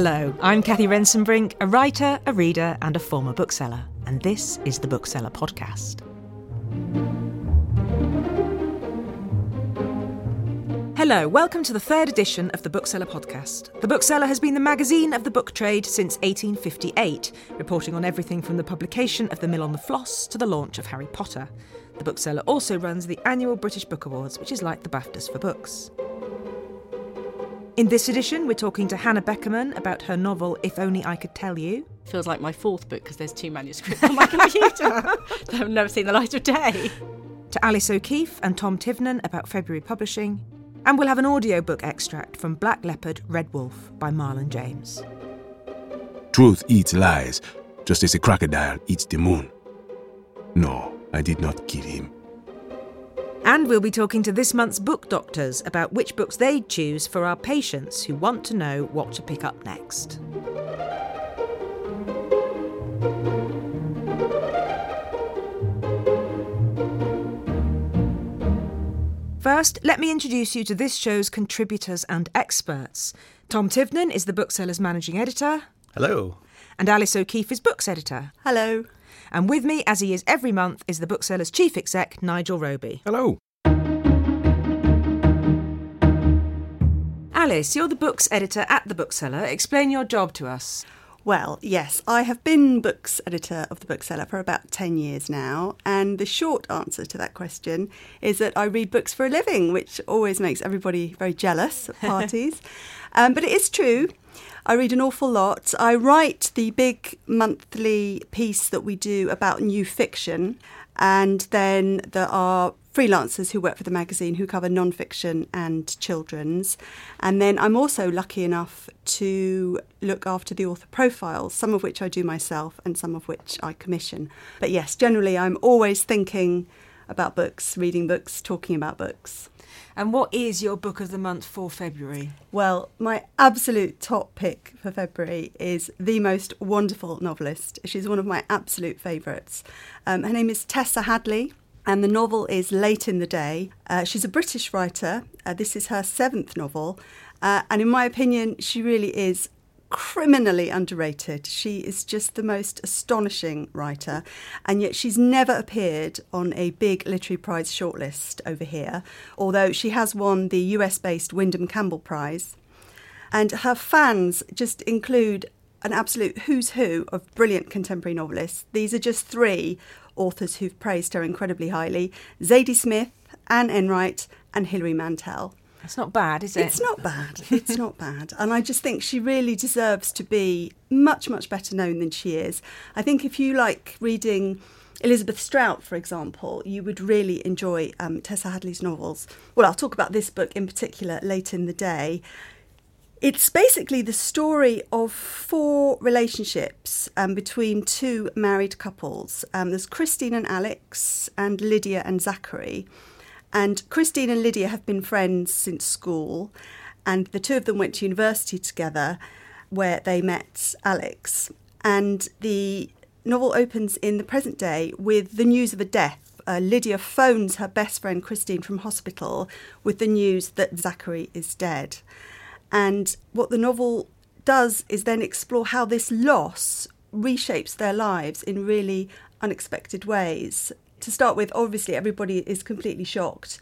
Hello, I'm Cathy Rentzenbrink, a writer, a reader, and a former bookseller, and this is the Bookseller Podcast. Hello, welcome to the third edition of the Bookseller Podcast. The Bookseller has been the magazine of the book trade since 1858, reporting on everything from the publication of The Mill on the Floss to the launch of Harry Potter. The Bookseller also runs the annual British Book Awards, which is like the BAFTAs for books. In this edition, we're talking to Hannah Beckerman about her novel If Only I Could Tell You. Feels like my fourth book because there's two manuscripts on my computer that have never seen the light of day. To Alice O'Keeffe and Tom Tivnan about February publishing. And we'll have an audiobook extract from Black Leopard, Red Wolf by Marlon James. Truth eats lies, just as a crocodile eats the moon. No, I did not kill him. And we'll be talking to this month's book doctors about which books they'd choose for our patients who want to know what to pick up next. First, let me introduce you to this show's contributors and experts. Tom Tivnan is the bookseller's managing editor. Hello. And Alice O'Keeffe is books editor. Hello. And with me, as he is every month, is the bookseller's chief exec, Nigel Roby. Hello. Alice, you're the books editor at the bookseller. Explain your job to us. Well, yes, I have been books editor of the bookseller for about 10 years now. And the short answer to that question is that I read books for a living, which always makes everybody very jealous at parties. um, but it is true. I read an awful lot. I write the big monthly piece that we do about new fiction. And then there are freelancers who work for the magazine who cover non-fiction and children's. And then I'm also lucky enough to look after the author profiles, some of which I do myself and some of which I commission. But yes, generally I'm always thinking about books, reading books, talking about books. And what is your book of the month for February? Well, my absolute top pick for February is the most wonderful novelist. She's one of my absolute favourites. Um, her name is Tessa Hadley. And the novel is Late in the Day. Uh, she's a British writer. Uh, this is her seventh novel. Uh, and in my opinion, she really is criminally underrated. She is just the most astonishing writer, and yet she's never appeared on a big literary prize shortlist over here, although she has won the US based Windham Campbell Prize. And her fans just include an absolute who's who of brilliant contemporary novelists. These are just three authors who've praised her incredibly highly Zadie Smith, Anne Enright, and Hilary Mantel. It's not bad, is it? It's not bad. It's not bad. And I just think she really deserves to be much, much better known than she is. I think if you like reading Elizabeth Strout, for example, you would really enjoy um, Tessa Hadley's novels. Well, I'll talk about this book in particular later in the day. It's basically the story of four relationships um, between two married couples. Um, there's Christine and Alex, and Lydia and Zachary. And Christine and Lydia have been friends since school, and the two of them went to university together where they met Alex. And the novel opens in the present day with the news of a death. Uh, Lydia phones her best friend Christine from hospital with the news that Zachary is dead. And what the novel does is then explore how this loss reshapes their lives in really unexpected ways. To start with, obviously, everybody is completely shocked,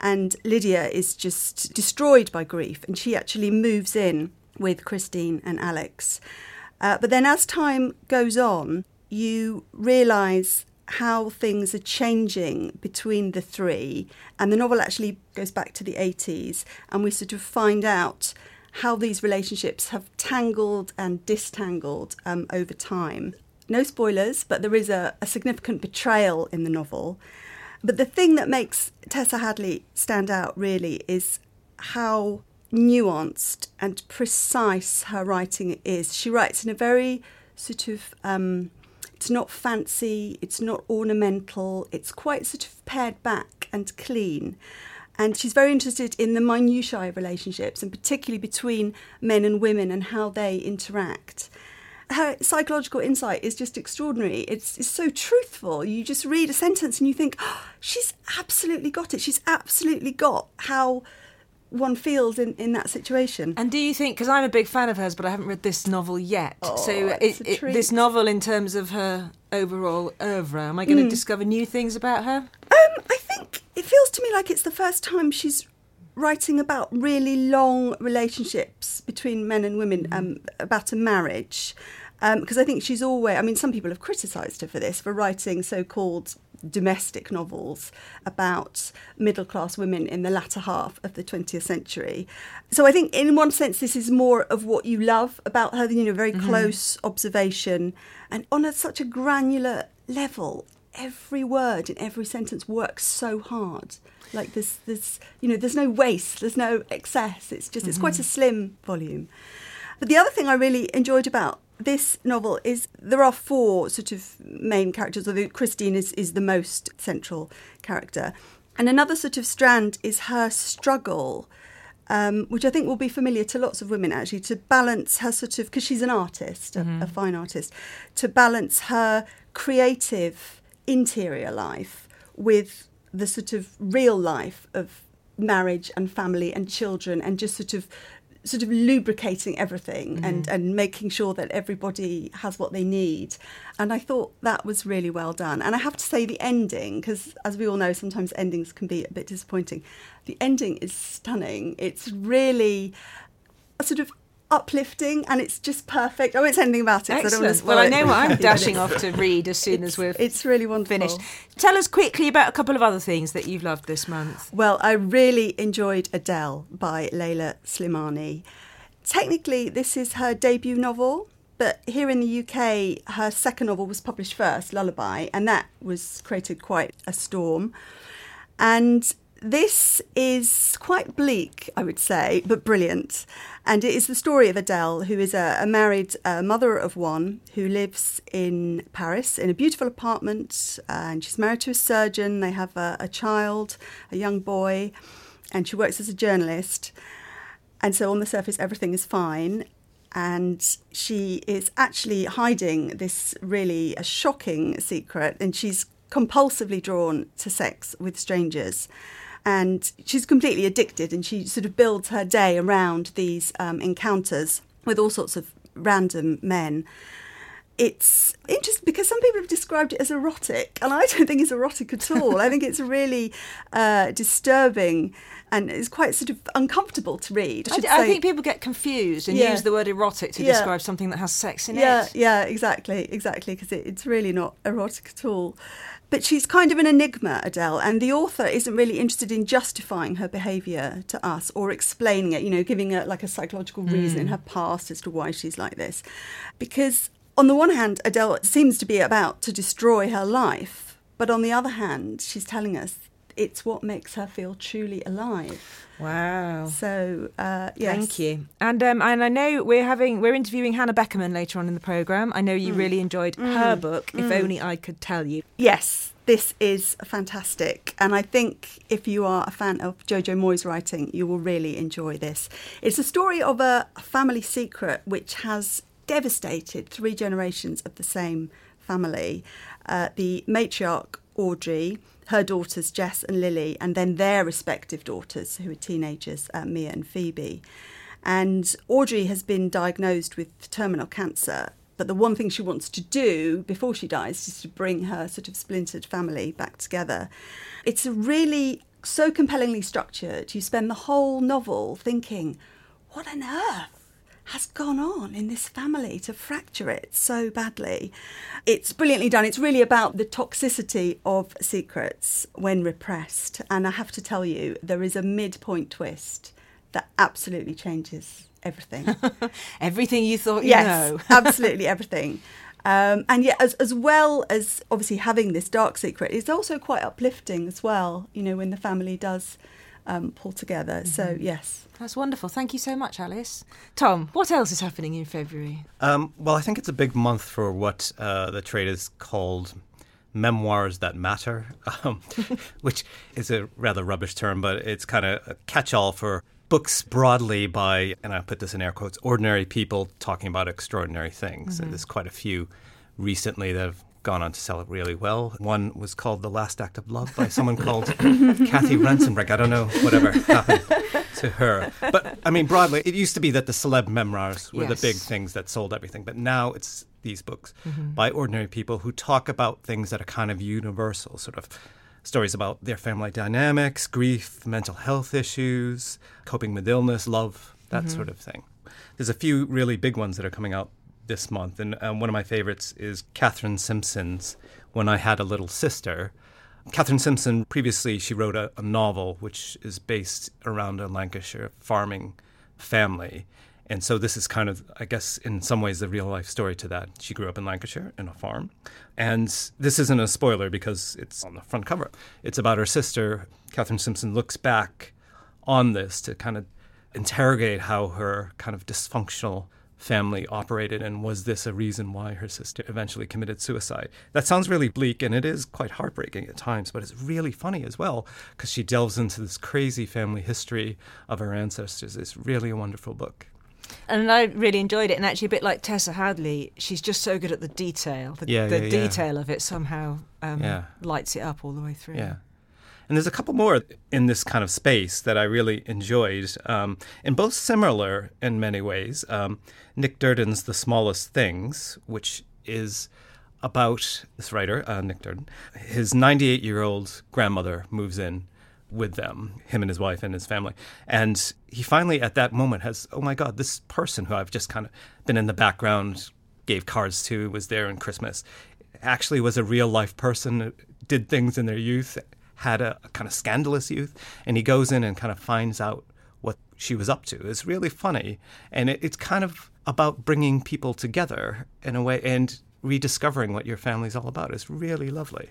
and Lydia is just destroyed by grief, and she actually moves in with Christine and Alex. Uh, but then, as time goes on, you realise how things are changing between the three. And the novel actually goes back to the 80s, and we sort of find out how these relationships have tangled and distangled um, over time. No spoilers, but there is a, a significant betrayal in the novel. But the thing that makes Tessa Hadley stand out really is how nuanced and precise her writing is. She writes in a very sort of um, it's not fancy, it's not ornamental, it's quite sort of pared back and clean. And she's very interested in the minutiae of relationships, and particularly between men and women and how they interact. Her psychological insight is just extraordinary. It's, it's so truthful. You just read a sentence and you think, oh, she's absolutely got it. She's absolutely got how one feels in, in that situation. And do you think, because I'm a big fan of hers, but I haven't read this novel yet. Oh, so it, it, this novel, in terms of her overall oeuvre, am I going to discover new things about her? Um, I think it feels to me like it's the first time she's writing about really long relationships between men and women, mm-hmm. um, about a marriage. Um, because I think she's always, I mean, some people have criticised her for this, for writing so called domestic novels about middle class women in the latter half of the 20th century. So I think, in one sense, this is more of what you love about her, you know, very mm-hmm. close observation and on a, such a granular level every word in every sentence works so hard. Like there's, there's, you know, there's no waste, there's no excess. It's just, it's quite a slim volume. But the other thing I really enjoyed about this novel is there are four sort of main characters, although Christine is, is the most central character. And another sort of strand is her struggle, um, which I think will be familiar to lots of women actually, to balance her sort of, because she's an artist, a, a fine artist, to balance her creative interior life with the sort of real life of marriage and family and children and just sort of sort of lubricating everything mm-hmm. and and making sure that everybody has what they need. And i thought that was really well done. And i have to say the ending because as we all know sometimes endings can be a bit disappointing. The ending is stunning. It's really a sort of uplifting and it's just perfect i won't say anything about it 'cause I don't want to Excellent. Well, I know what I'm for you, but dashing off to read as soon as we're it's really wonderful finished. Tell us quickly about a couple of other things that you've loved this month. Well, I really enjoyed Adele by Leila Slimani. Technically, this is her debut novel, but here in the UK, her second novel was published first, Lullaby, and that was created quite a storm. And this is quite bleak, I would say, but brilliant. And it is the story of Adele, who is a, a married uh, mother of one who lives in Paris in a beautiful apartment. Uh, and she's married to a surgeon. They have a, a child, a young boy, and she works as a journalist. And so on the surface, everything is fine. And she is actually hiding this really a shocking secret, and she's compulsively drawn to sex with strangers. And she's completely addicted, and she sort of builds her day around these um, encounters with all sorts of random men. It's interesting because some people have described it as erotic, and I don't think it's erotic at all. I think it's really uh, disturbing and it's quite sort of uncomfortable to read. I, I, I think people get confused and Yeah. use the word erotic to Yeah. describe something that has sex in yeah, it. yeah, exactly, exactly, because it, it's really not erotic at all. But she's kind of an enigma, Adele, and the author isn't really interested in justifying her behaviour to us or explaining it, you know, giving her like a psychological hmm. reason in her past as to why she's like this. Because on the one hand, Adele seems to be about to destroy her life, but on the other hand, she's telling us it's what makes her feel truly alive. Wow. So, uh, yes. Thank you. And um, and I know we're having we're interviewing Hannah Beckerman later on in the program. I know you really enjoyed her book. If only I could tell you. Yes, this is fantastic. And I think if you are a fan of Jojo Moyes' writing, you will really enjoy this. It's a story of a family secret which has devastated three generations of the same family. Uh, the matriarch, Audrey, her daughters, Jess and Lily, and then their respective daughters, who are teenagers, uh, Mia and Phoebe. And Audrey has been diagnosed with terminal cancer. But the one thing she wants to do before she dies is to bring her sort of splintered family back together. It's really so compellingly structured. You spend the whole novel thinking, what on earth has gone on in this family to fracture it so badly. It's brilliantly done. It's really about the toxicity of secrets when repressed. And I have to tell you, there is a midpoint twist that absolutely changes everything. Everything you thought you yes, know. absolutely everything. Um, and yet, as, as well as obviously having this dark secret, it's also quite uplifting as well, you know, when the family does um, pull together. So, Mm-hmm. yes. That's wonderful. Thank you so much, Alice. Tom, what else is happening in February? Um, well, I think it's a big month for what uh, the trade is called memoirs that matter, um, which is a rather rubbish term, but it's kind of a catch-all for books broadly by, and I put this in air quotes, ordinary people talking about extraordinary things. And there's quite a few recently that have gone on to sell it really well. One was called The Last Act of Love by someone called Cathy Rentzenbrink. I don't know whatever happened to her. But I mean, broadly, it used to be that the celeb memoirs were Yes. the big things that sold everything. But now it's these books mm-hmm. by ordinary people who talk about things that are kind of universal, sort of stories about their family dynamics, grief, mental health issues, coping with illness, love, that mm-hmm. sort of thing. There's a few really big ones that are coming out this month, and um, one of my favorites is Catherine Simpson's When I Had a Little Sister. Catherine Simpson, previously, she wrote a, a novel which is based around a Lancashire farming family. And so this is kind of, I guess, in some ways, the real life story to that. She grew up in Lancashire in a farm. And this isn't a spoiler because it's on the front cover. It's about her sister. Catherine Simpson looks back on this to kind of interrogate how her kind of dysfunctional family operated and was this a reason why her sister eventually committed suicide. That sounds really bleak and it is quite heartbreaking at times, but it's really funny as well because she delves into this crazy family history of her ancestors. It's really a wonderful book. And I really enjoyed it. And actually, a bit like Tessa Hadley, she's just so good at the detail. The, Yeah, the yeah, yeah. detail of it somehow um, Yeah. lights it up all the way through. Yeah. And there's a couple more in this kind of space that I really enjoyed, um, and both similar in many ways. Um, Nick Duerden's The Smallest Things, which is about this writer, uh, Nick Duerden. His 98 year old grandmother moves in with them, him and his wife and his family. And he finally, at that moment, has, oh my God, this person who I've just kind of been in the background, gave cards to, was there in Christmas, actually was a real life person, did things in their youth, had a, a kind of scandalous youth. And he goes in and kind of finds out what she was up to. It's really funny. And it, it's kind of about bringing people together in a way and rediscovering what your family's all about. It's really lovely.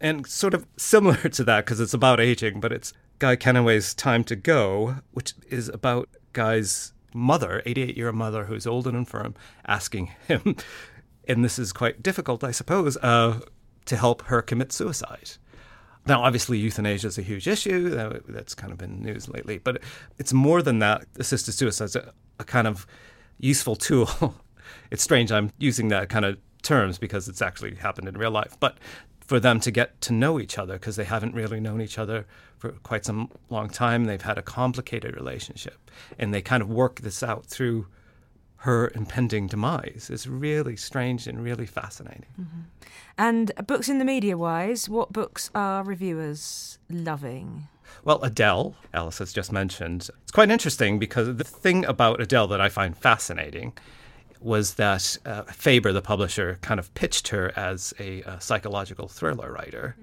And sort of similar to that, because it's about aging, but it's Guy Kennaway's Time to Go, which is about Guy's mother, 88 year mother, who's old and infirm, asking him, and this is quite difficult, I suppose, uh, to help her commit suicide. Now, obviously, euthanasia is a huge issue. Uh, that's kind of been news lately. But it's more than that. Assisted suicide is a, a kind of useful tool. it's strange I'm using that kind of terms because it's actually happened in real life. But for them to get to know each other because they haven't really known each other for quite some long time. They've had a complicated relationship. And they kind of work this out through her impending demise. is really strange and really fascinating. And books in the media wise, what books are reviewers loving? Well, Adele, Alice has just mentioned. It's quite interesting because the thing about Adele that I find fascinating was that uh, Faber, the publisher, kind of pitched her as a, uh psychological thriller writer.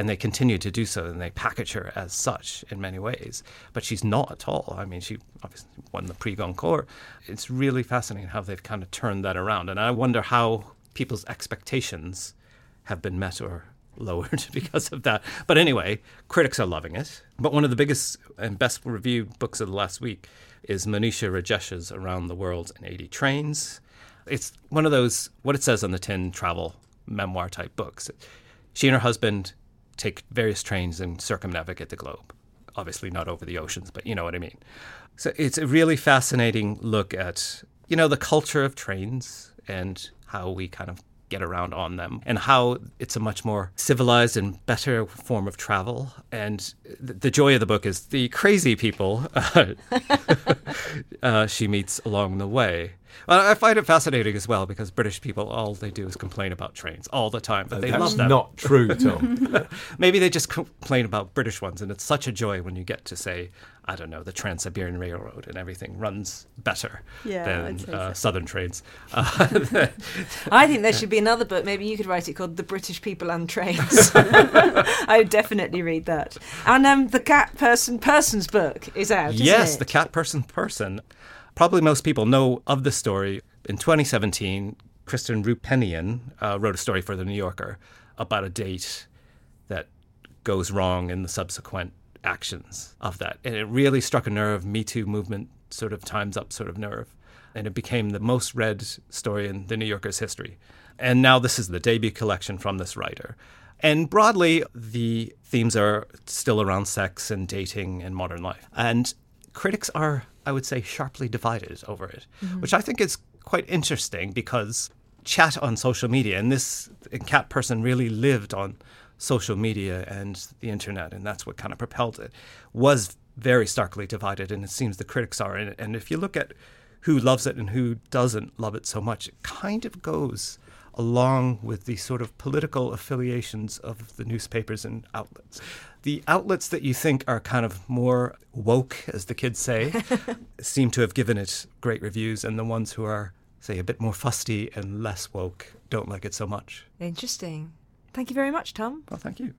And they continue to do so, and they package her as such in many ways. But she's not at all. I mean, she obviously won the Prix Goncourt. It's really fascinating how they've kind of turned that around. And I wonder how people's expectations have been met or lowered because of that. But anyway, critics are loving it. But one of the biggest and best reviewed books of the last week is Monisha Rajesh's Around the World in 80 Trains. It's one of those, what it says on the tin, travel memoir type books. She and her husband take various trains and circumnavigate the globe. Obviously, not over the oceans, but you know what I mean. So it's a really fascinating look at, you know, the culture of trains and how we kind of get around on them and how it's a much more civilized and better form of travel. And th- the joy of the book is the crazy people uh, uh, she meets along the way. Well, I find it fascinating as well because British people, all they do is complain about trains all the time, but they love them. not true, Tom. Maybe they just complain about British ones, and it's such a joy when you get to say, I don't know, the Trans Siberian Railroad, and everything runs better Yeah, than uh, so. Southern trains. Uh, I think there should be another book. Maybe you could write it called "The British People and Trains." I would definitely read that. And um, the cat person person's book is out. Isn't yes, it? the cat person person. Probably most people know of the story. In 2017, Kristen Roupenian uh, wrote a story for the New Yorker about a date that goes wrong in the subsequent actions of that. And it really struck a nerve, Me Too movement sort of times up sort of nerve. And it became the most read story in the New Yorker's history. And now this is the debut collection from this writer. And broadly, the themes are still around sex and dating and modern life. And critics are, I would say, sharply divided over it, mm-hmm. which I think is quite interesting because chat on social media, and this cat person really lived on social media and the internet, and that's what kind of propelled it, was very starkly divided, and it seems the critics are. And, and if you look at who loves it and who doesn't love it so much, it kind of goes along with the sort of political affiliations of the newspapers and outlets. The outlets that you think are kind of more woke, as the kids say, seem to have given it great reviews, and the ones who are, say, a bit more fusty and less woke don't like it so much. Interesting. Thank you very much, Tom. Well, thank you.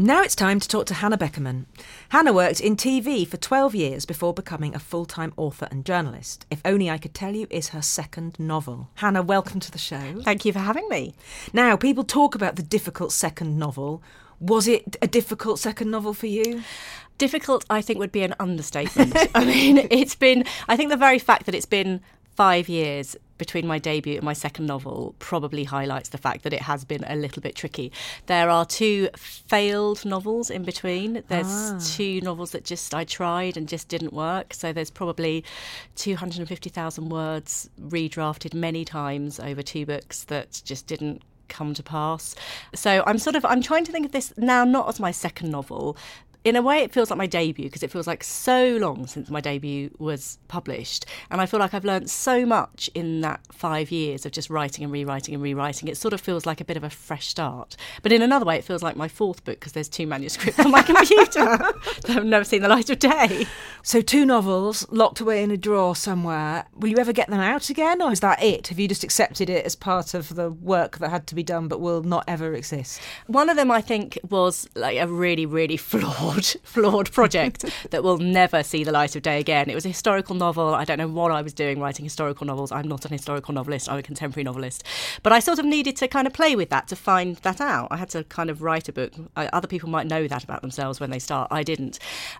Now it's time to talk to Hannah Beckerman. Hannah worked in TV for 12 years before becoming a full time author and journalist. If Only I Could Tell You is her second novel. Hannah, welcome to the show. Thank you for having me. Now, people talk about the difficult second novel. Was it a difficult second novel for you? Difficult, I think, would be an understatement. I mean, it's been, I think the very fact that it's been five years between my debut and my second novel probably highlights the fact that it has been a little bit tricky. There are two failed novels in between. There's ah. two novels that just I tried and just didn't work. So there's probably 250,000 words redrafted many times over two books that just didn't come to pass. So I'm sort of I'm trying to think of this now not as my second novel, in a way, it feels like my debut because it feels like so long since my debut was published. And I feel like I've learned so much in that five years of just writing and rewriting and rewriting. It sort of feels like a bit of a fresh start. But in another way, it feels like my fourth book because there's two manuscripts on my computer that have never seen the light of day. So, two novels locked away in a drawer somewhere. Will you ever get them out again, or is that it? Have you just accepted it as part of the work that had to be done but will not ever exist? One of them, I think, was like a really, really flawed flawed, flawed project that will never see the light of day again. It was a historical novel. I don't know what I was doing writing historical novels. I'm not an historical novelist. I'm a contemporary novelist. But I sort of needed to kind of play with that to find that out. I had to kind of write a book. other people might know that about themselves when they start. I didn't.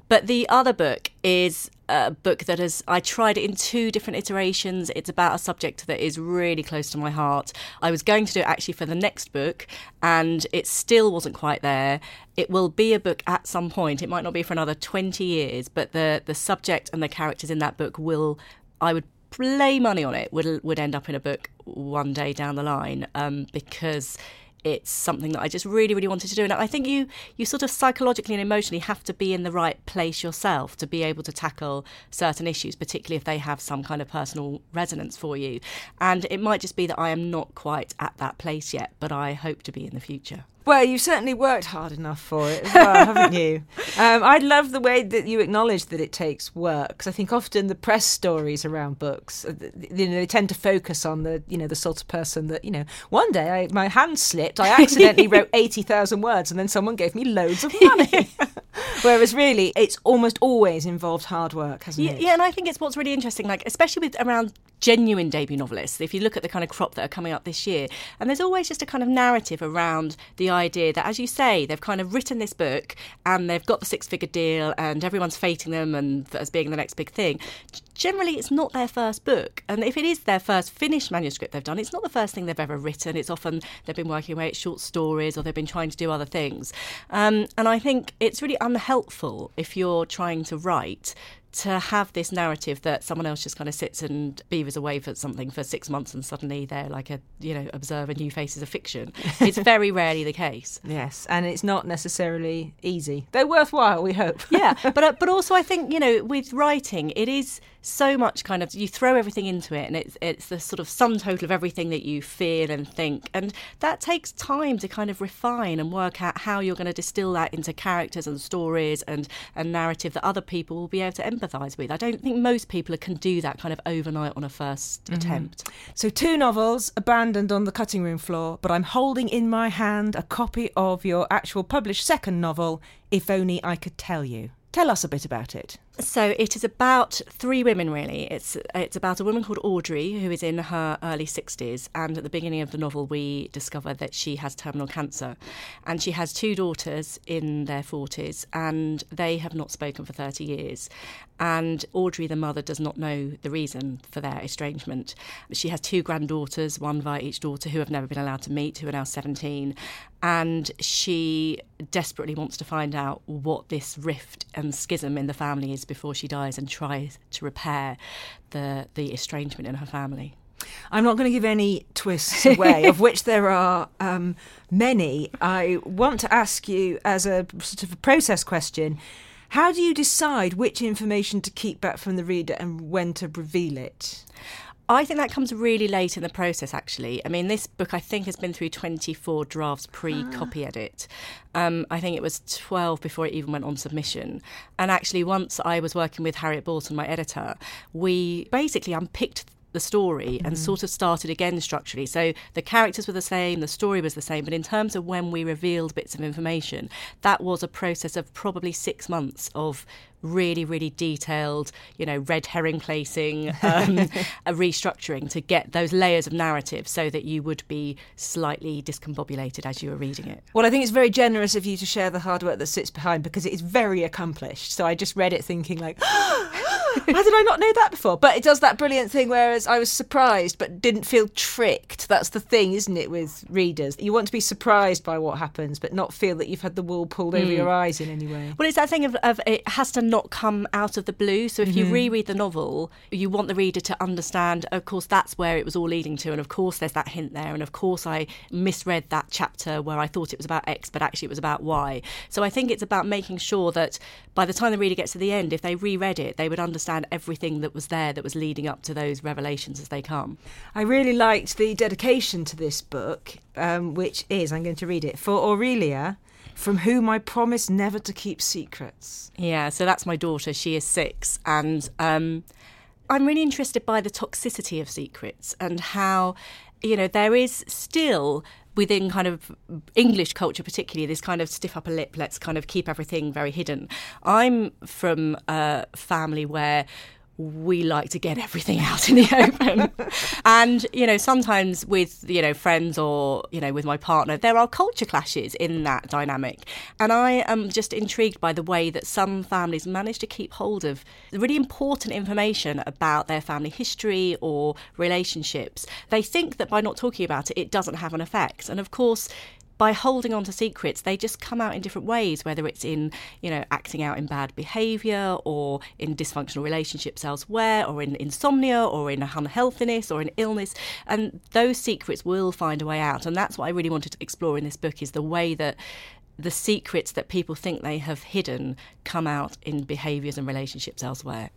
But the other book is a book that has I tried it in two different iterations. It's about a subject that is really close to my heart. I was going to do it actually for the next book, and it still wasn't quite there. It will be a book at some point. It might not be for another twenty years, but the the subject and the characters in that book will. I would lay money on it would would end up in a book one day down the line um, because it's something that I just really, really wanted to do. And I think you you sort of psychologically and emotionally have to be in the right place yourself to be able to tackle certain issues, particularly if they have some kind of personal resonance for you. And it might just be that I am not quite at that place yet, but I hope to be in the future. Well, you've certainly worked hard enough for it as well, haven't you? Um, I love the way that you acknowledge that it takes work because I think often the press stories around books, uh, you know, they tend to focus on the, you know, the sort of person that, you know, one day I, my hand slipped, I accidentally wrote eighty thousand words, and then someone gave me loads of money. Whereas really, it's almost always involved hard work, hasn't yeah, it? Yeah, and I think it's what's really interesting, like especially with around genuine debut novelists. If you look at the kind of crop that are coming up this year, and there's always just a kind of narrative around the idea that, as you say, they've kind of written this book and they've got the six figure deal and everyone's fating them and as being the next big thing. Generally, it's not their first book. And if it is their first finished manuscript they've done, it's not the first thing they've ever written. It's often they've been working away at short stories or they've been trying to do other things. Um, and I think it's really unhelpful if you're trying to write to have this narrative that someone else just kind of sits and beavers away for something for six months and suddenly they're like a you know observe a new faces of fiction it's very rarely the case. Yes and it's not necessarily easy. Though worthwhile we hope. Yeah but uh, but also i think you know with writing it is so much kind of you throw everything into it and it's it's the sort of sum total of everything that you feel and think and that takes time to kind of refine and work out how you're going to distill that into characters and stories and a narrative that other people will be able to empathise with. I don't think most people can do that kind of overnight on a 1st mm-hmm. attempt. So, two novels abandoned on the cutting room floor, but I'm holding in my hand a copy of your actual published second novel, If Only I Could Tell You. Tell us a bit about it. So it is about three women really. It's it's about a woman called Audrey who is in her early 60s and at the beginning of the novel we discover that she has terminal cancer and she has two daughters in their 40s and they have not spoken for 30 years and Audrey the mother does not know the reason for their estrangement. She has two granddaughters, one via each daughter who have never been allowed to meet who are now 17 and she desperately wants to find out what this rift and schism in the family is before she dies and tries to repair the the estrangement in her family. I'm not going to give any twists away, of which there are um, many. I want to ask you, as a sort of a process question, how do you decide which information to keep back from the reader and when to reveal it? I think that comes really late in the process, actually. I mean, this book, I think, has been through 24 drafts pre copy edit. Um, I think it was 12 before it even went on submission. And actually, once I was working with Harriet Bourton, my editor, we basically unpicked the story and sort of started again structurally. So the characters were the same, the story was the same, but in terms of when we revealed bits of information, that was a process of probably six months of really, really detailed, you know, red herring placing, um, a restructuring to get those layers of narrative so that you would be slightly discombobulated as you were reading it. Well, I think it's very generous of you to share the hard work that sits behind because it is very accomplished. So I just read it thinking like, how did I not know that before? But it does that brilliant thing whereas I was surprised but didn't feel tricked. That's the thing, isn't it, with readers? You want to be surprised by what happens but not feel that you've had the wool pulled over your eyes in any way. Well, it's that thing of, of it has to not come out of the blue. So if you reread the novel, you want the reader to understand, of course, that's where it was all leading to. And of course, there's that hint there. And of course, I misread that chapter where I thought it was about X, but actually it was about Y. So I think it's about making sure that by the time the reader gets to the end, if they reread it, they would understand everything that was there that was leading up to those revelations as they come. I really liked the dedication to this book, um, which is, I'm going to read it, for Aurelia, from whom I promise never to keep secrets. Yeah, so that's my daughter. She is six. And um, I'm really interested by the toxicity of secrets and how, you know, there is still within kind of English culture, particularly, this kind of stiff upper lip, let's kind of keep everything very hidden. I'm from a family where we like to get everything out in the open. and, you know, sometimes with, you know, friends or, you know, with my partner, there are culture clashes in that dynamic. And I am just intrigued by the way that some families manage to keep hold of really important information about their family history or relationships. They think that by not talking about it, it doesn't have an effect. And of course, by holding on to secrets, they just come out in different ways, whether it's in, you know, acting out in bad behaviour or in dysfunctional relationships elsewhere or in insomnia or in unhealthiness or in illness. And those secrets will find a way out. And that's what I really wanted to explore in this book is the way that the secrets that people think they have hidden come out in behaviours and relationships elsewhere.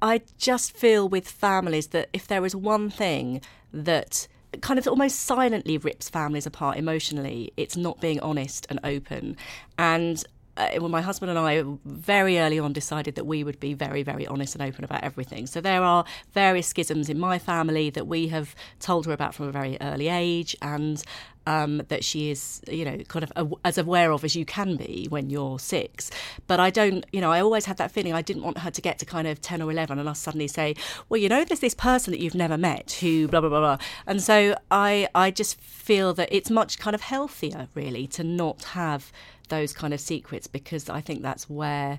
I just feel with families that if there is one thing that kind of almost silently rips families apart emotionally. It's not being honest and open. And uh, when my husband and I very early on decided that we would be very, very honest and open about everything. So there are various schisms in my family that we have told her about from a very early age, and um, that she is, you know, kind of a, as aware of as you can be when you're six. But I don't, you know, I always had that feeling I didn't want her to get to kind of 10 or 11 and us suddenly say, well, you know, there's this person that you've never met who blah, blah, blah, blah. And so I, I just feel that it's much kind of healthier, really, to not have those kind of secrets because I think that's where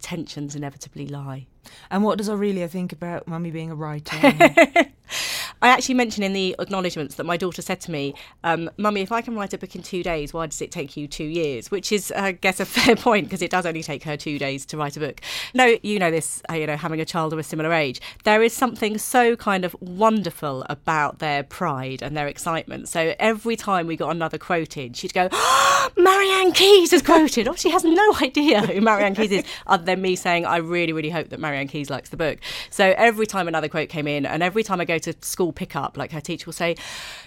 tensions inevitably lie. And what does Aurelia think about mummy being a writer? I actually mentioned in the acknowledgements that my daughter said to me, um, Mummy, if I can write a book in two days, why does it take you two years? Which is, I guess, a fair point because it does only take her two days to write a book. No, you know this, uh, you know, having a child of a similar age. There is something so kind of wonderful about their pride and their excitement. So every time we got another quote in, she'd go, oh, Marianne Keyes is quoted. Oh, she has no idea who Marianne Keyes is, other than me saying, I really, really hope that Marianne Keyes likes the book. So every time another quote came in, and every time I go to school pickup, like her teacher will say,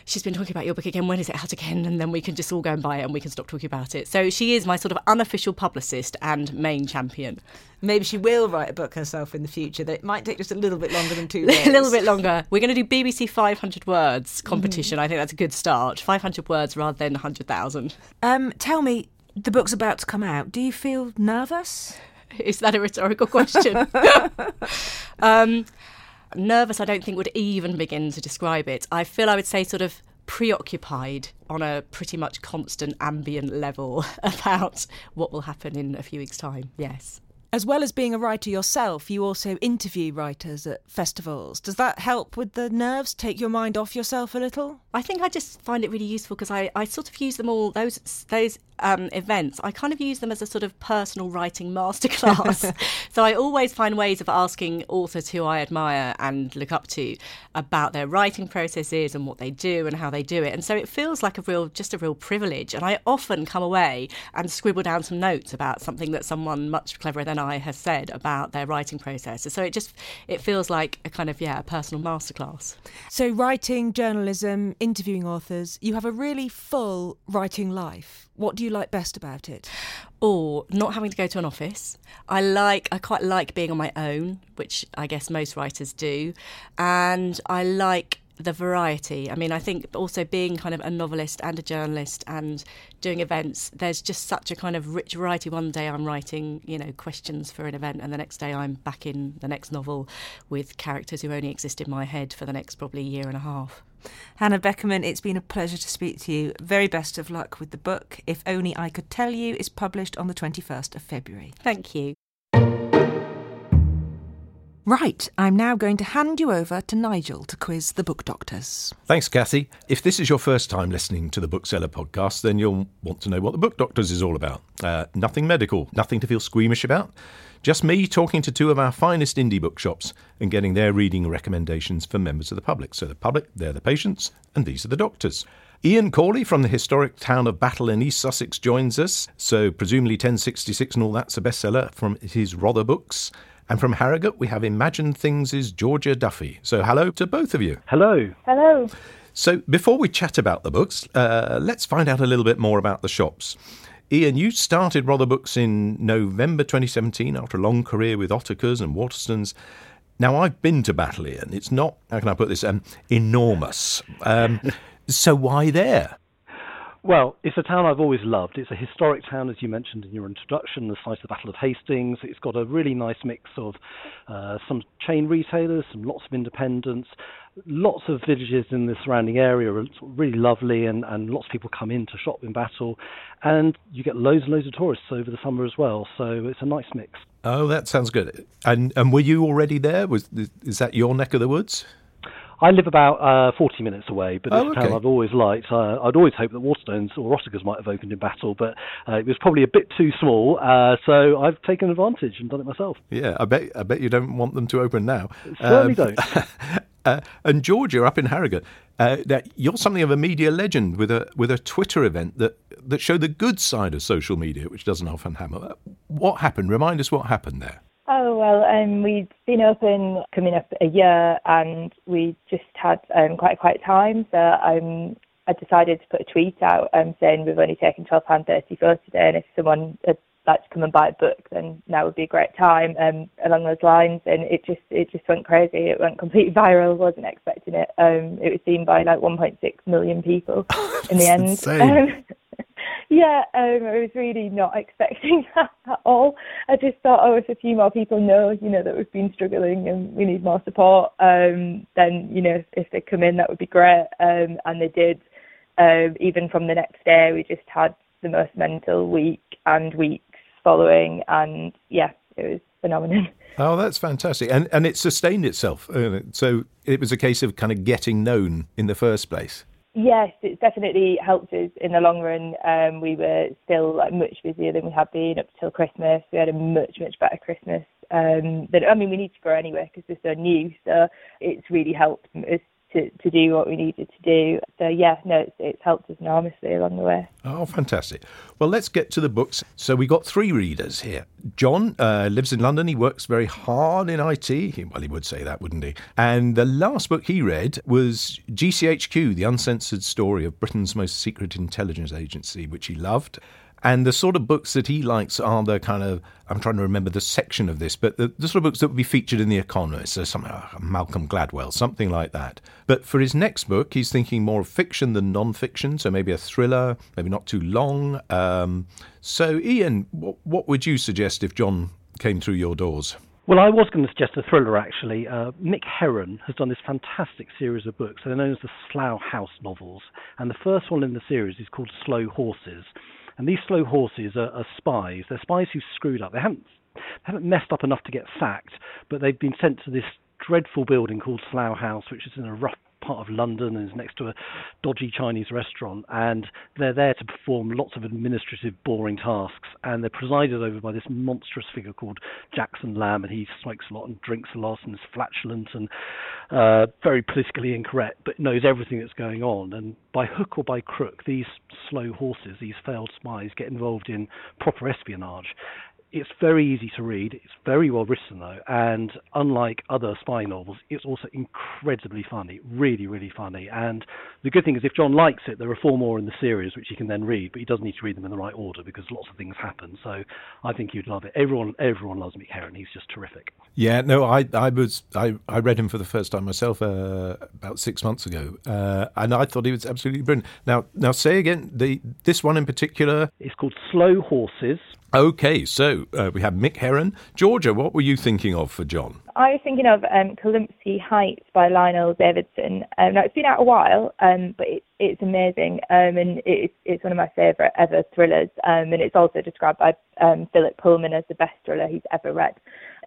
She's been talking about your book again. When is it out again? And then we can just all go and buy it and we can stop talking about it. So she is my sort of unofficial publicist and main champion. Maybe she will write a book herself in the future. That it might take just a little bit longer than two a little bit longer. We're going to do BBC 500 words competition. I think that's a good start. 500 words rather than 100,000. Um, tell me, the book's about to come out. Do you feel nervous? Is that a rhetorical question? um, nervous, I don't think would even begin to describe it. I feel I would say sort of preoccupied on a pretty much constant ambient level about what will happen in a few weeks' time. Yes. As well as being a writer yourself, you also interview writers at festivals. Does that help with the nerves? Take your mind off yourself a little? I think I just find it really useful because I, I sort of use them all those those um, events, I kind of use them as a sort of personal writing masterclass. so I always find ways of asking authors who I admire and look up to about their writing processes and what they do and how they do it. And so it feels like a real, just a real privilege. And I often come away and scribble down some notes about something that someone much cleverer than I has said about their writing process. So it just, it feels like a kind of, yeah, a personal masterclass. So writing, journalism, interviewing authors, you have a really full writing life. What do you like best about it? Or not having to go to an office. I like I quite like being on my own, which I guess most writers do. And I like the variety. I mean, I think also being kind of a novelist and a journalist and doing events, there's just such a kind of rich variety. One day I'm writing, you know, questions for an event, and the next day I'm back in the next novel with characters who only exist in my head for the next probably year and a half. Hannah Beckerman, it's been a pleasure to speak to you. Very best of luck with the book. If Only I Could Tell You is published on the 21st of February. Thank you. Right, I'm now going to hand you over to Nigel to quiz the book doctors. Thanks, Cathy. If this is your first time listening to the Bookseller podcast, then you'll want to know what the Book Doctors is all about. Uh, nothing medical, nothing to feel squeamish about. Just me talking to two of our finest indie bookshops and getting their reading recommendations for members of the public. So the public, they're the patients, and these are the doctors. Ian Cawley from the historic town of Battle in East Sussex joins us. So presumably 1066 and all that's a bestseller from his Rother books. And from Harrogate, we have Imagined Things' Georgia Duffy. So hello to both of you. Hello. Hello. So before we chat about the books, uh, let's find out a little bit more about the shops. Ian, you started Rother Books in November 2017 after a long career with Ottakar's and Waterstones. Now, I've been to Battle, Ian. It's not, how can I put this, um, enormous. Um, so why there? Well, it's a town I've always loved. It's a historic town, as you mentioned in your introduction, the site of the Battle of Hastings. It's got a really nice mix of uh, some chain retailers, some lots of independents, lots of villages in the surrounding area are really lovely, and, and lots of people come in to shop in Battle, and you get loads and loads of tourists over the summer as well. So it's a nice mix. Oh, that sounds good. And and were you already there? Was is that your neck of the woods? I live about uh, 40 minutes away, but it's Oh, a town. I've always liked. Uh, I'd always hoped that Waterstones or Ottakar's might have opened in Battle, but uh, it was probably a bit too small, uh, so I've taken advantage and done it myself. Yeah, I bet I bet you don't want them to open now. Certainly Um, don't. uh, and Georgia up in Harrogate, uh, that you're something of a media legend with a with a Twitter event that that showed the good side of social media, which doesn't often happen. What happened? Remind us what happened there. Oh well, um, we'd been open coming up a year, and we just had um, quite a quiet time. So um, I decided to put a tweet out um, saying we've only taken twelve pound thirty for today, and if someone would like to come and buy a book, then now would be a great time. Um, along those lines, and it just it just went crazy. It went completely viral. wasn't expecting it. Um, it was seen by like 1.6 million people in the end. yeah, um, I was really not expecting that at all. I just thought, oh, if a few more people know, you know, that we've been struggling and we need more support, um, then, you know, if they come in, that would be great. Um, and they did. Um, even from the next day, we just had the most mental week and weeks following, and yeah, it was phenomenal. Oh, that's fantastic, and and it sustained itself. So it was a case of kind of getting known in the first place. Yes, it's definitely helped us in the long run. Um, we were still like much busier than we had been up till Christmas. We had a much much better Christmas. Um, than, I mean, we need to grow anyway because we're so new. So it's really helped us to, to do what we needed to do. So yeah, no, it's, it's helped us enormously along the way. Oh, fantastic. Well, let's get to the books. So we got three readers here. John uh, lives in London. He works very hard in IT. Well, he would say that, wouldn't he? And the last book he read was GCHQ, the uncensored story of Britain's most secret intelligence agency, which he loved. And the sort of books that he likes are the kind of, I'm trying to remember the section of this, but the, the sort of books that would be featured in The Economist, so something like Malcolm Gladwell, something like that. But for his next book, he's thinking more of fiction than non fiction, so maybe a thriller, maybe not too long. Um, so, Ian, what, what would you suggest if John came through your doors? Well, I was going to suggest a thriller actually. Uh, Mick Herron has done this fantastic series of books. They're known as the Slough House novels. And the first one in the series is called Slow Horses. And these slow horses are, are spies. They're spies who screwed up. They haven't, they haven't messed up enough to get sacked, but they've been sent to this dreadful building called Slough House, which is in a rough part of London and is next to a dodgy Chinese restaurant. And they're there to perform lots of administrative, boring tasks. And they're presided over by this monstrous figure called Jackson Lamb. And he smokes a lot and drinks a lot and is flatulent and uh, very politically incorrect, but knows everything that's going on. And by hook or by crook, these slow horses, these failed spies, get involved in proper espionage it's very easy to read. It's very well written though, and unlike other spy novels, it's also incredibly funny. Really, really funny. And the good thing is, if John likes it, there are four more in the series which he can then read, but he doesn't need to read them in the right order because lots of things happen. So I think you'd love it. Everyone, everyone loves Mick. He's just terrific. Yeah, no, I, I was, I, I read him for the first time myself uh, about six months ago, uh, and I thought he was absolutely brilliant. Now, now say again, the this one in particular. It's called Slow Horses. Okay, so uh, we have Mick Herron. Georgia, what were you thinking of for John? I was thinking of um, Heights by Lionel Davidson. Um, now, it's been out a while, um, but it, it's amazing, um, and it's, it's one of my favourite ever thrillers. Um, and it's also described by um, Philip Pullman as the best thriller he's ever read.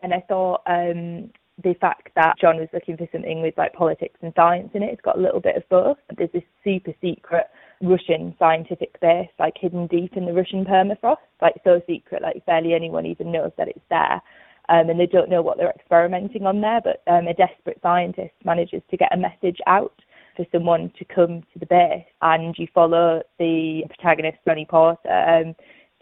And I thought the fact that John was looking for something with like politics and science in it, it's got a little bit of both. There's this super secret Russian scientific base, like hidden deep in the Russian permafrost, like so secret, like barely anyone even knows that it's there. Um, and they don't know what they're experimenting on there, but um, a desperate scientist manages to get a message out for someone to come to the base, and you follow the protagonist, Ronnie Porter, um,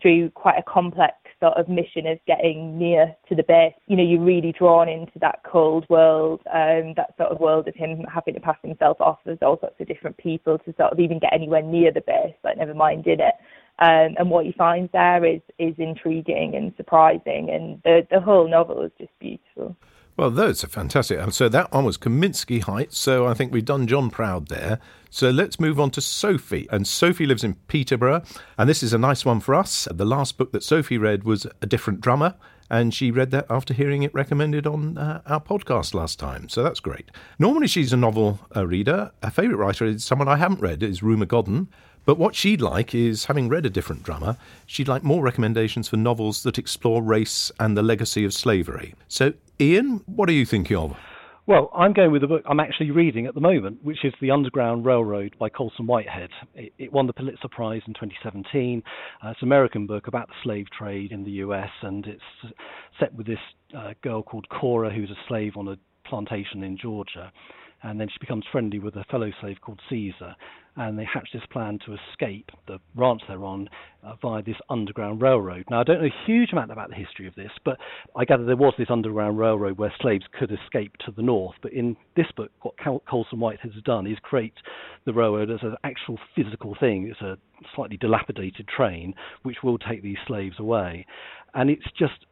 through quite a complex sort of mission of getting near to the base. You know, you're really drawn into that cold world, um, that sort of world of him having to pass himself off as all sorts of different people to sort of even get anywhere near the base, like never mind in it. Um, and what he finds there is is intriguing and surprising, and the the whole novel is just beautiful. Well, those are fantastic. So that one was Kolymsky Heights. So I think we've done John proud there. So let's move on to Sophie. And Sophie lives in Peterborough. And this is a nice one for us. The last book that Sophie read was A Different Drummer. And she read that after hearing it recommended on uh, our podcast last time. So that's great. Normally she's a novel uh, reader. Her favourite writer is someone I haven't read, is Rumer Godden. But what she'd like is, having read A Different Drummer, she'd like more recommendations for novels that explore race and the legacy of slavery. So, Ian, what are you thinking of? Well, I'm going with a book I'm actually reading at the moment, which is The Underground Railroad by Colson Whitehead. It, it won the Pulitzer Prize in 2017. Uh, it's an American book about the slave trade in the US, and it's set with this uh, girl called Cora, who's a slave on a plantation in Georgia and then she becomes friendly with a fellow slave called Caesar, and they hatch this plan to escape the ranch they're on uh, via this underground railroad. Now, I don't know a huge amount about the history of this, but I gather there was this underground railroad where slaves could escape to the north. But in this book, what Colson White has done is create the railroad as an actual physical thing. It's a slightly dilapidated train which will take these slaves away, and it's just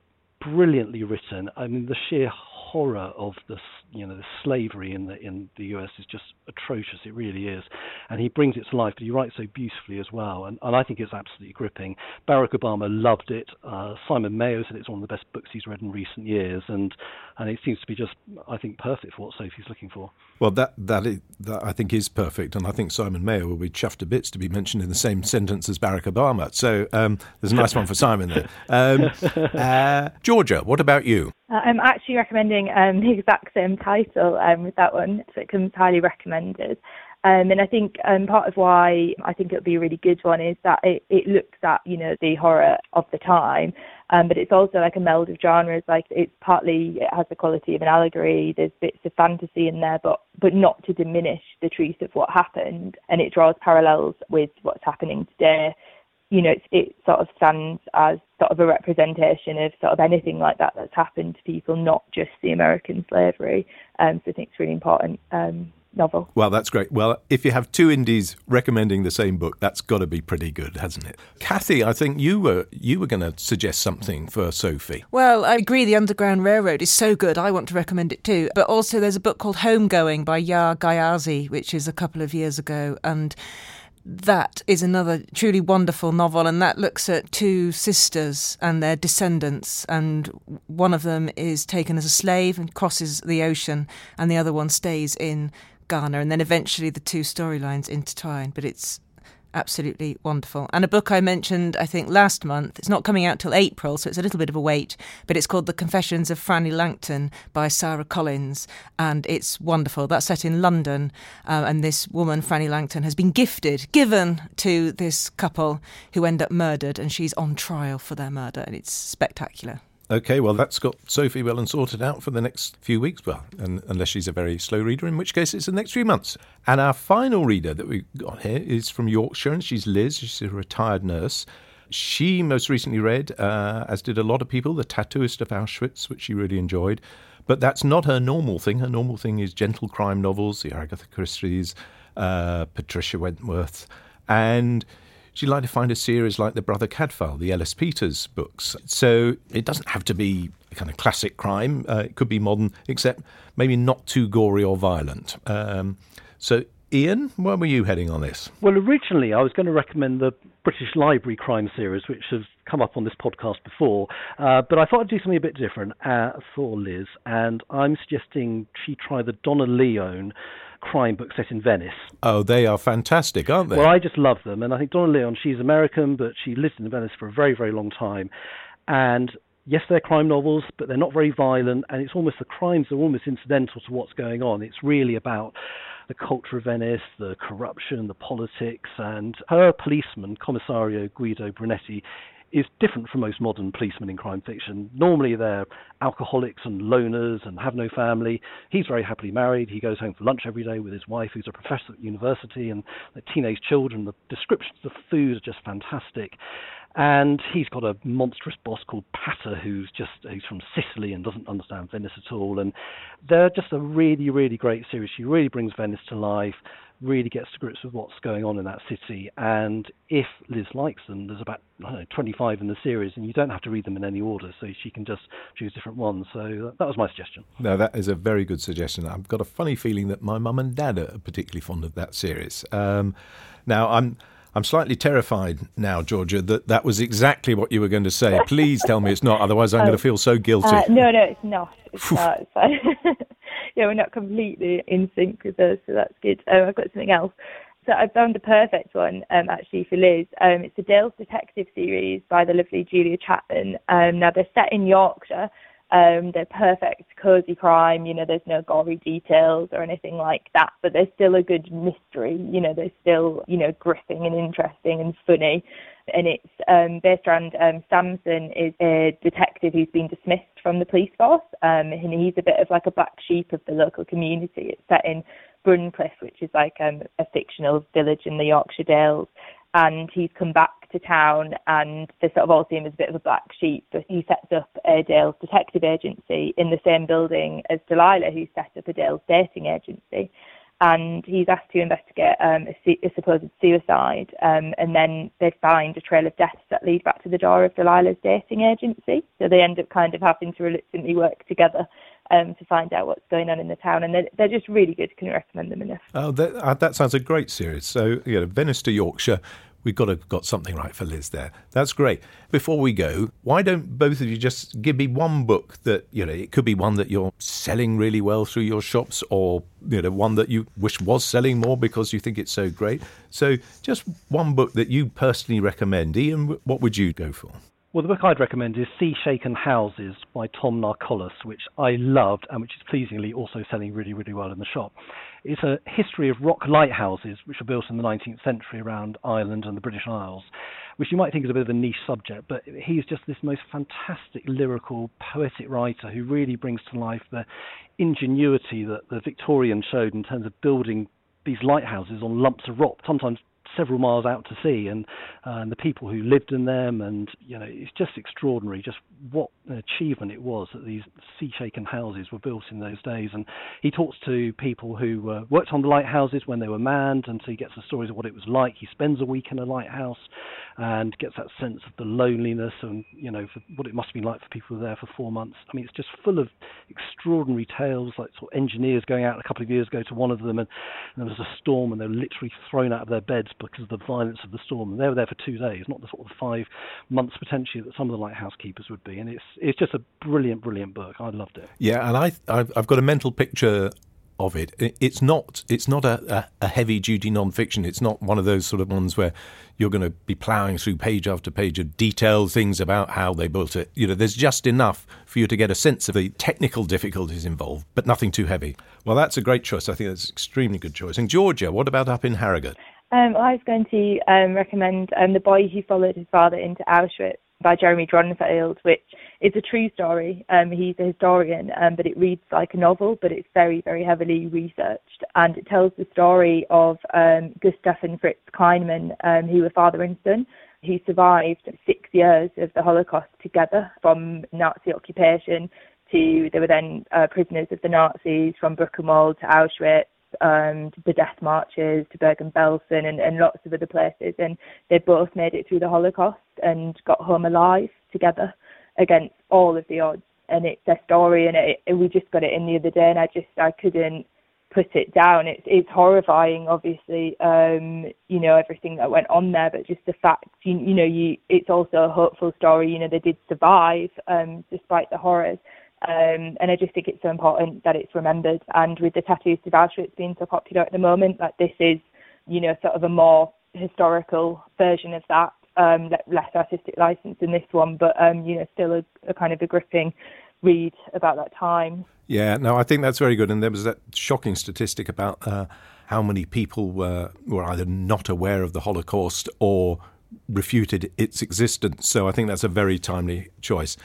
brilliantly written. I mean, the sheer horror of the you know the slavery in the in the US is just atrocious. It really is, and he brings it to life. But he writes so beautifully as well, and, and I think it's absolutely gripping. Barack Obama loved it. Uh, Simon Mayo said it's one of the best books he's read in recent years, and and it seems to be just I think perfect for what Sophie's looking for. Well, that that, is, that I think is perfect, and I think Simon Mayo will be chuffed to bits to be mentioned in the same sentence as Barack Obama. So um, there's a nice one for Simon there. Um, uh, Georgia, what about you? Uh, I'm actually recommending um, the exact same title um, with that one, so it comes highly recommended. Um, and I think um, part of why I think it'll be a really good one is that it, it looks at you know the horror of the time, um, but it's also like a meld of genres. Like it's partly it has the quality of an allegory. There's bits of fantasy in there, but but not to diminish the truth of what happened. And it draws parallels with what's happening today you know, it, it sort of stands as sort of a representation of sort of anything like that that's happened to people, not just the American slavery. Um, so I think it's really important. Um, novel. Well, that's great. Well, if you have two indies recommending the same book, that's got to be pretty good, hasn't it? Cathy, I think you were you were going to suggest something for Sophie. Well, I agree. The Underground Railroad is so good. I want to recommend it too. But also, there's a book called Homegoing by Yaa Gyasi, which is a couple of years ago, and that is another truly wonderful novel, and that looks at two sisters and their descendants. And one of them is taken as a slave and crosses the ocean, and the other one stays in Ghana. And then eventually the two storylines intertwine. But it's absolutely wonderful. And a book I mentioned, I think, last month. It's not coming out till April, so it's a little bit of a wait. But it's called The Confessions of Frannie Langton by Sara Collins, and it's wonderful. That's set in London, uh, and this woman, Frannie Langton, has been gifted, given to this couple who end up murdered, and she's on trial for their murder, and it's spectacular. Okay, well, that's got Sophie well and sorted out for the next few weeks. Well, and, unless she's a very slow reader, in which case it's the next few months. And our final reader that we've got here is from Yorkshire, and she's Liz. She's a retired nurse. She most recently read, uh, as did a lot of people, The Tattooist of Auschwitz, which she really enjoyed. But that's not her normal thing. Her normal thing is gentle crime novels, the Agatha Christie's, uh, Patricia Wentworth. And she'd like to find a series like the Brother Cadfael, the Ellis Peters books. So it doesn't have to be a kind of classic crime. Uh, it could be modern, except maybe not too gory or violent. Um, so Ian, where were you heading on this? Well, originally I was going to recommend the British Library crime series, which has come up on this podcast before, uh, but I thought I'd do something a bit different uh, for Liz, and I'm suggesting she try the Donna Leon crime book set in Venice. Oh, they are fantastic, aren't they? Well, I just love them, and I think Donna Leon, she's American, but she lived in Venice for a very, very long time, and yes, they're crime novels, but they're not very violent, and it's almost the crimes are almost incidental to what's going on. It's really about the culture of Venice, the corruption, the politics, and her policeman, Commissario Guido Brunetti, is different from most modern policemen in crime fiction. Normally they're alcoholics and loners and have no family. He's very happily married. He goes home for lunch every day with his wife, who's a professor at university, and the teenage children. The descriptions of food are just fantastic. And he's got a monstrous boss called Patta, who's just who's from Sicily and doesn't understand Venice at all. And they're just a really, really great series. She really brings Venice to life really gets to grips with what's going on in that city. And if Liz likes them, there's about know, 25 in the series, and you don't have to read them in any order, so she can just choose different ones. So that was my suggestion. No, that is a very good suggestion. I've got a funny feeling that my mum and dad are particularly fond of that series. Um, now, I'm. I'm slightly terrified now, Georgia, that that was exactly what you were going to say. Please tell me it's not, otherwise I'm going to feel so guilty. Uh, no, no, it's not. It's not. It's yeah, we're not completely in sync with those, so that's good. Um, I've got something else. So I found the perfect one um, actually for Liz. Um, it's the Dales Detective series by the lovely Julia Chapman. Um, now they're set in Yorkshire. Um, they're perfect cozy crime. You know, there's no gory details or anything like that, but there's still a good mystery. You know, they're still you know gripping and interesting and funny and it's um, based around um, Samson is a detective who's been dismissed from the police force, um, and he's a bit of like a black sheep of the local community. It's set in Bruncliffe, which is like um, a fictional village in the Yorkshire Dales, and he's come back to town, and they sort of all see him as a bit of a black sheep. But he sets up a Dales detective agency in the same building as Delilah, who set up a Dales dating agency and he's asked to investigate um, a, a, supposed suicide, um, and then they find a trail of deaths that lead back to the door of Delilah's dating agency. So they end up kind of having to reluctantly work together um, to find out what's going on in the town, and they're, they're just really good. Can recommend them enough. Oh, that, uh, that sounds a great series. So, you know, Venice to Yorkshire we've got to got something right for Liz there. That's great. Before we go, why don't both of you just give me one book that you know? It could be one that you're selling really well through your shops, or you know, one that you wish was selling more because you think it's so great. So, just one book that you personally recommend. Ian, what would you go for? Well, the book I'd recommend is Sea Shaken Houses by Tom Nancollas, which I loved and which is pleasingly also selling really, really well in the shop. It's a history of rock lighthouses which were built in the 19th century around Ireland and the British Isles, which you might think is a bit of a niche subject, but he's just this most fantastic lyrical, poetic writer who really brings to life the ingenuity that the Victorians showed in terms of building these lighthouses on lumps of rock, sometimes several miles out to sea, and uh, and the people who lived in them, and you know, it's just extraordinary, just what an achievement it was that these sea-shaken houses were built in those days. And he talks to people who uh, worked on the lighthouses when they were manned, and so he gets the stories of what it was like. He spends a week in a lighthouse and gets that sense of the loneliness and you know what it must have been like for people there for four months. I mean, it's just full of extraordinary tales, like sort of engineers going out a couple of years ago to one of them, and, and there was a storm, and they were literally thrown out of their beds because of the violence of the storm. And they were there for two days, not the sort of five months potentially that some of the lighthouse keepers would be. And it's it's just a brilliant, brilliant book. I loved it. Yeah, and I I've, I've got a mental picture of it. It's not it's not a, a, heavy duty non-fiction. It's not one of those sort of ones where you're going to be ploughing through page after page of detailed things about how they built it. You know, there's just enough for you to get a sense of the technical difficulties involved, but nothing too heavy. Well, that's a great choice. I think that's an extremely good choice. And Georgia, what about up in Harrogate? Um, I was going to um, recommend um, The Boy Who Followed His Father into Auschwitz by Jeremy Dronfield, which is a true story. Um, he's a historian, um, but it reads like a novel, but it's very, very heavily researched. And it tells the story of um, Gustav and Fritz Kleinmann, who were father and son, who survived six years of the Holocaust together from Nazi occupation to, they were then uh, prisoners of the Nazis from Buchenwald to Auschwitz um, to the death marches to Bergen-Belsen and, and lots of other places. And they both made it through the Holocaust and got home alive together against all of the odds. And it's their story, and it, it, we just got it in the other day, and I just I couldn't put it down. It's it's horrifying, obviously, um, you know everything that went on there, but just the fact, you, you know, you it's also a hopeful story. You know, they did survive um, despite the horrors. Um, and I just think it's so important that it's remembered. And with the Tattooist of Auschwitz being so popular at the moment, that this is, you know, sort of a more historical version of that, um, less artistic license than this one, but um, you know, still a, a kind of a gripping read about that time. Yeah, no, I think that's very good. And there was that shocking statistic about uh, how many people were were either not aware of the Holocaust or refuted its existence. So I think that's a very timely choice.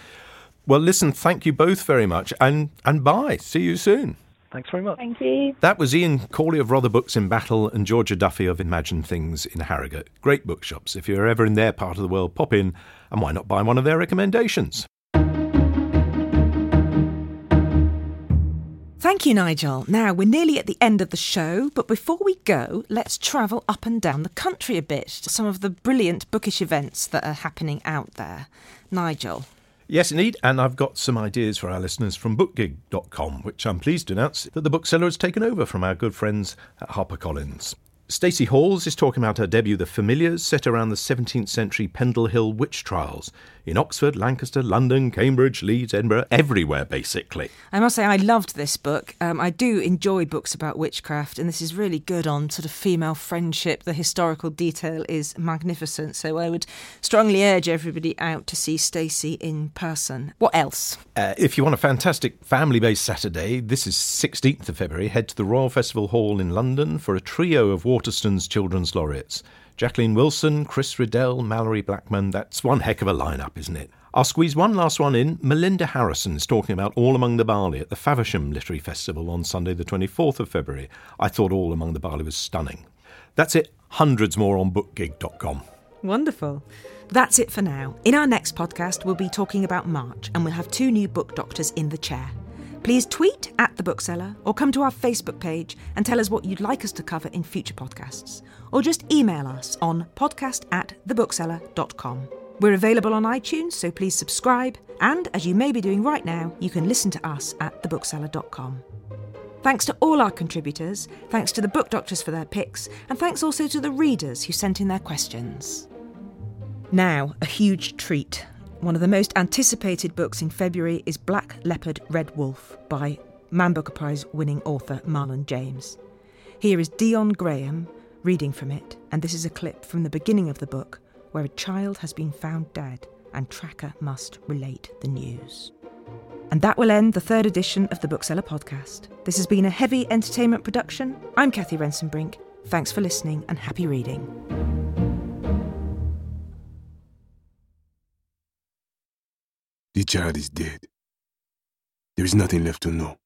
Well, listen, thank you both very much, and and bye. See you soon. Thanks very much. Thank you. That was Ian Cawley of Rother Books in Battle and Georgia Duffy of Imagined Things in Harrogate. Great bookshops. If you're ever in their part of the world, pop in and why not buy one of their recommendations? Thank you, Nigel. Now, we're nearly at the end of the show, but before we go, let's travel up and down the country a bit to some of the brilliant bookish events that are happening out there. Nigel. Yes, indeed. And I've got some ideas for our listeners from bookgig.com, which I'm pleased to announce that the bookseller has taken over from our good friends at HarperCollins. Stacey Halls is talking about her debut, The Familiars, set around the 17th century Pendle Hill witch trials in Oxford, Lancaster, London, Cambridge, Leeds, Edinburgh, everywhere basically. I must say, I loved this book. Um, I do enjoy books about witchcraft, and this is really good on sort of female friendship. The historical detail is magnificent, so I would strongly urge everybody out to see Stacey in person. What else? Uh, if you want a fantastic family based Saturday, this is 16th of February, head to the Royal Festival Hall in London for a trio of Waterstone's Children's Laureates. Jacqueline Wilson, Chris Riddell, Malorie Blackman. That's one heck of a lineup, isn't it? I'll squeeze one last one in. Melissa Harrison is talking about All Among the Barley at the Faversham Literary Festival on Sunday, the 24th of February. I thought All Among the Barley was stunning. That's it. Hundreds more on bookgig.com. Wonderful. That's it for now. In our next podcast, we'll be talking about March and we'll have two new book doctors in the chair. Please tweet at The Bookseller or come to our Facebook page and tell us what you'd like us to cover in future podcasts. Or just email us on podcast at thebookseller.com. We're available on iTunes, so please subscribe. And as you may be doing right now, you can listen to us at thebookseller.com. Thanks to all our contributors, thanks to the book doctors for their picks, and thanks also to the readers who sent in their questions. Now, a huge treat. One of the most anticipated books in February is Black Leopard Red Wolf by Man Booker Prize winning author Marlon James. Here is Dion Graham reading from it, and this is a clip from the beginning of the book where a child has been found dead and Tracker must relate the news. And that will end the third edition of the Bookseller podcast. This has been a heavy entertainment production. I'm Cathy Rentzenbrink. Thanks for listening and happy reading. The child is dead. There is nothing left to know.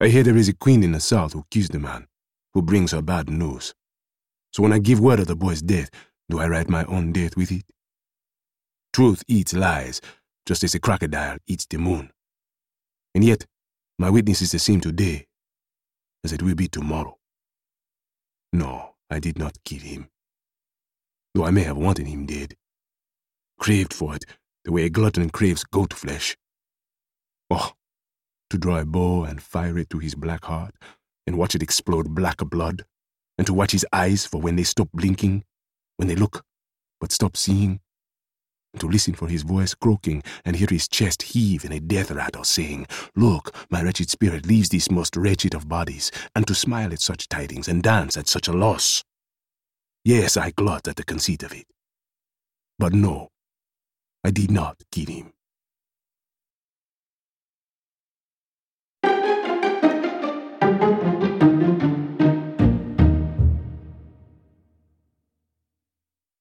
I hear there is a queen in the south who kills the man, who brings her bad news. So when I give word of the boy's death, do I write my own death with it? Truth eats lies, just as a crocodile eats the moon. And yet, my witness is the same today as it will be tomorrow. No, I did not kill him. Though I may have wanted him dead. Craved for it, the way a glutton craves goat flesh. Oh, to draw a bow and fire it to his black heart, and watch it explode black blood, and to watch his eyes for when they stop blinking, when they look but stop seeing. and to listen for his voice croaking and hear his chest heave in a death rattle, saying, Look, my wretched spirit leaves this most wretched of bodies, and to smile at such tidings and dance at such a loss. Yes, I gloat at the conceit of it. But no, I did not kill him.